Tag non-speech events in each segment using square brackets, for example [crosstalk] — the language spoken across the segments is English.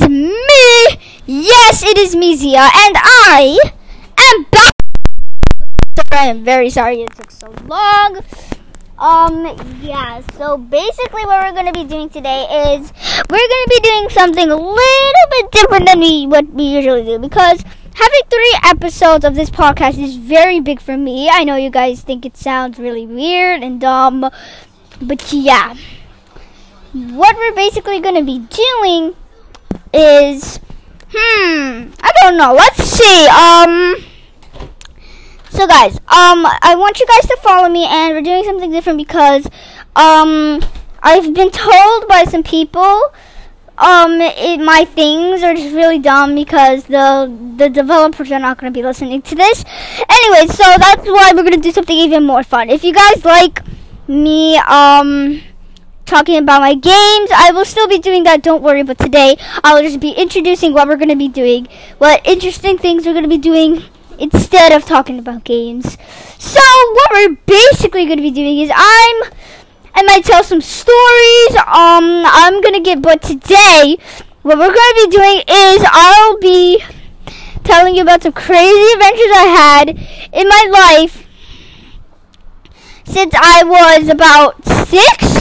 is me. Yes, it is me, Zia, and I am back. Sorry, I am very sorry it took so long. Um, yeah, so basically what we're to be doing today is we're to be doing something a little bit different than we, what we usually do because having three episodes of this podcast is very big for me. I know you guys think it sounds really weird and dumb, but yeah. What we're basically to be doing is, hmm, I don't know. Let's see. Um, so guys, um, I want you guys to follow me, and we're doing something different because, um, I've been told by some people, um, it, my things are just really dumb because the the developers are not going to be listening to this. Anyway, so that's why we're going to do something even more fun. If you guys like me, um talking about my games. I will still be doing that, don't worry. But today, I'll just be introducing what we're going to be doing, what interesting things we're going to be doing instead of talking about games. So, what we're basically going to be doing is I'm. I might tell some stories. Um, I'm gonna get, but today, what we're gonna be doing is I'll be telling you about some crazy adventures I had in my life since I was about six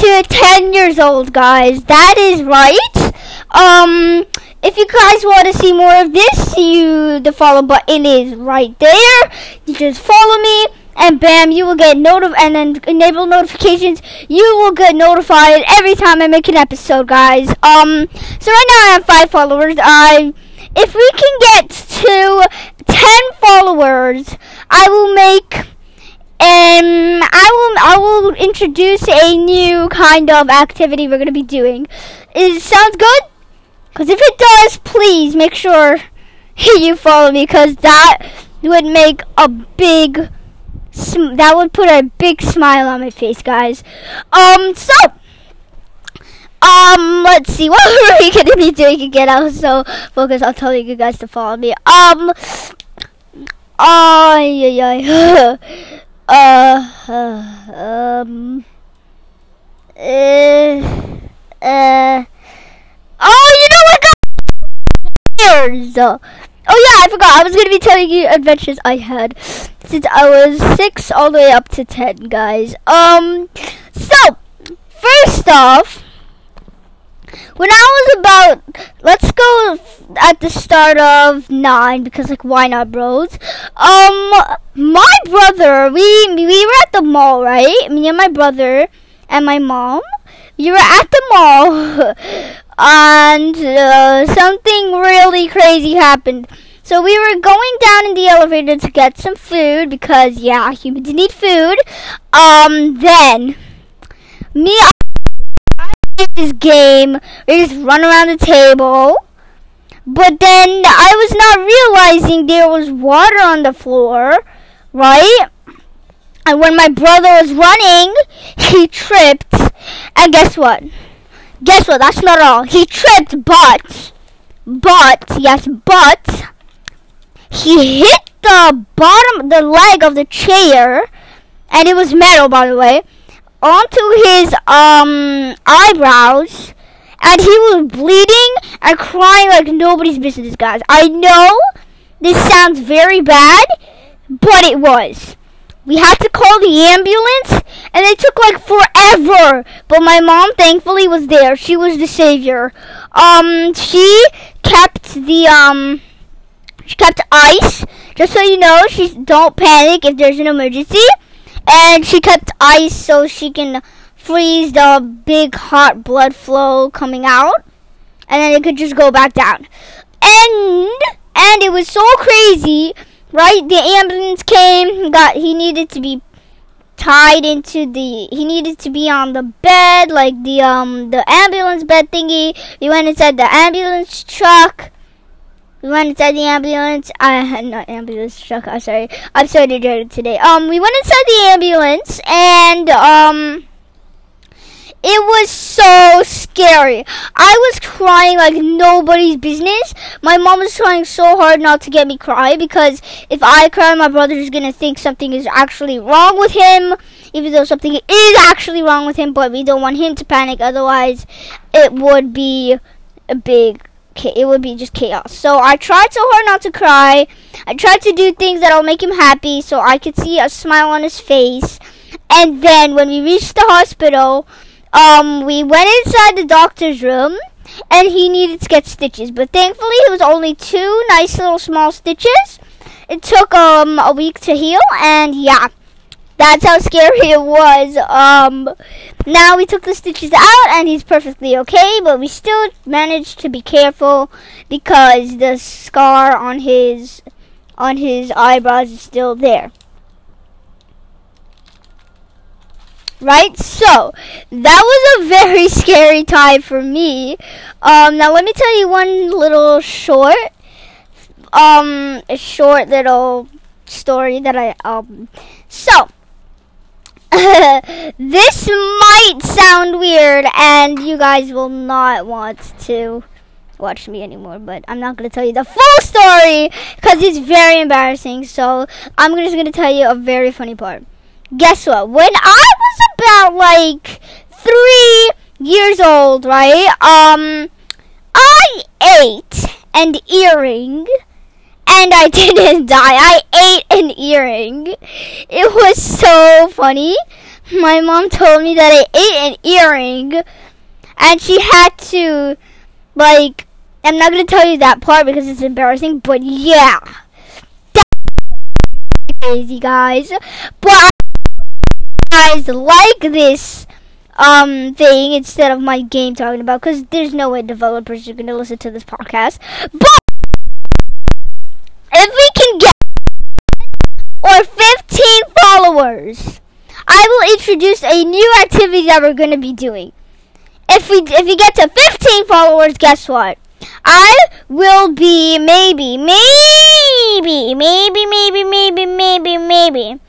to 10 years old, guys. That is right. Um, if you guys want to see more of this, you the follow button is right there. You just follow me, and bam, you will get notif and then enable notifications. You will get notified every time I make an episode, guys. Um, so right now I have five followers. I, if we can get to 10 followers, I will make and I will I will introduce a new kind of activity we're gonna be doing. It sounds good? Cause if it does, please make sure [laughs] you follow me, cause that would make a big sm- that would put a big smile on my face, guys. Um, so. Um, let's see, [laughs] what are we gonna be doing again? I was so focused on telling you guys to follow me. Um, ay, ay, ay. Uh, um, uh, uh, oh, you know what? Years. Oh yeah, I forgot. I was gonna be telling you adventures I had since I was six all the way up to ten, guys. Um, so first off when I was about, let's go at the start of nine because like why not, bros? Um, my brother, we we were at the mall, right? Me and my brother and my mom, we were at the mall, [laughs] and uh, something really crazy happened. So we were going down in the elevator to get some food because yeah, humans need food. Um, then me this game. We just run around the table. But then I was not realizing there was water on the floor, right? And when my brother was running, he tripped. And guess what? Guess what? That's not all. He tripped, but, but, yes, but, he hit the bottom, the leg of the chair, and it was metal, by the way onto his um eyebrows and he was bleeding and crying like nobody's business, guys. I know this sounds very bad, but it was. We had to call the ambulance, and it took like forever. But my mom, thankfully, was there. She was the savior. Um, she kept the um, she kept ice. Just so you know, she don't panic if there's an emergency and she kept ice so she can freeze the big hot blood flow coming out. And then it could just go back down. And and it was so crazy right? The ambulance came got he needed to be tied into the he needed to be on the bed like the um the ambulance bed thingy. We went inside the ambulance truck we went inside the ambulance. I had not ambulance truck. I'm sorry. I'm do it today. Um, we went inside the ambulance and um, it was so scary. I was crying like nobody's business. My mom was trying so hard not to get me cry because if I cry, my brother's gonna think something is actually wrong with him, even though something is actually wrong with him. But we don't want him to panic. Otherwise, it would be a big it would be just chaos. So I tried so hard not to cry. I tried to do things that'll make him happy so I could see a smile on his face. And then when we reached the hospital, um, we went inside the doctor's room and he needed to get stitches. But thankfully, it was only two nice little small stitches. It took um a week to heal, and yeah, that's how scary it was. Um, now we took the stitches out, and he's perfectly okay. But we still managed to be careful because the scar on his on his eyebrows is still there. right? So that was a very [laughs] scary time for me. Um, now let me tell you one little short, um, a short little story that I um. So [laughs] this might sound weird, and you guys will not want to watch me anymore. But I'm not gonna tell you the full story because it's very embarrassing. So I'm just gonna tell you a very funny part guess what? When I was about like three years old, right? Um, I ate an earring and I [laughs] didn't die. I ate an earring. It was so funny. My mom told me that I ate an earring and she had to, like, I'm not going to tell you that part because it's embarrassing, but yeah. That's crazy, guys. But guys like this um thing instead of my game talking about because there's no way developers are gonna listen to this podcast. But followers, I will introduce a new activity that we're gonna be doing. If we if we get to 15 followers, guess what? I will be maybe maybe maybe maybe maybe maybe maybe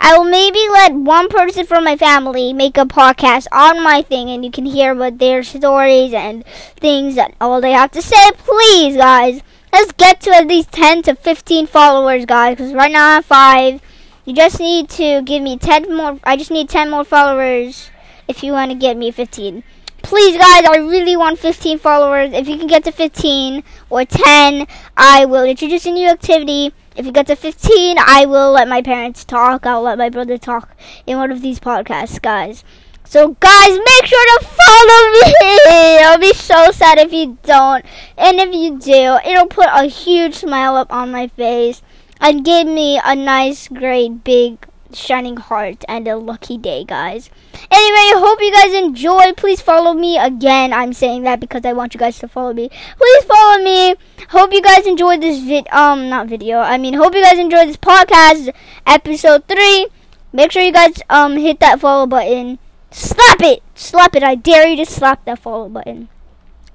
I will maybe let one person from my family make a podcast on my thing and you can hear what their stories and things that all they have to say. Please, guys, let's get to at least 10 to 15 followers, guys, because right now I'm 5. You just need to give me 10 more. I just need 10 more followers if you want to get me 15. Please, guys, I really want 15 followers. If you can get to 15 or 10, I will introduce a new activity if you get to 15, I will let my parents talk. I'll let my brother talk in one of these podcasts, guys. So, guys, make sure to follow me. [laughs] I'll be so sad if you don't. And if you do, it'll put a huge smile up on my face and give me a nice, great, big shining heart and a lucky day, guys. Anyway, I hope you guys enjoy. Please follow me again. I'm saying that because I want you guys to follow me. Please follow me. Hope you guys enjoyed this vid um not video. I mean, hope you guys enjoyed this podcast episode 3. Make sure you guys um hit that follow button. Slap it. Slap it. I dare you to slap that follow button.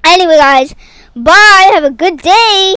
Anyway, guys, bye. Have a good day.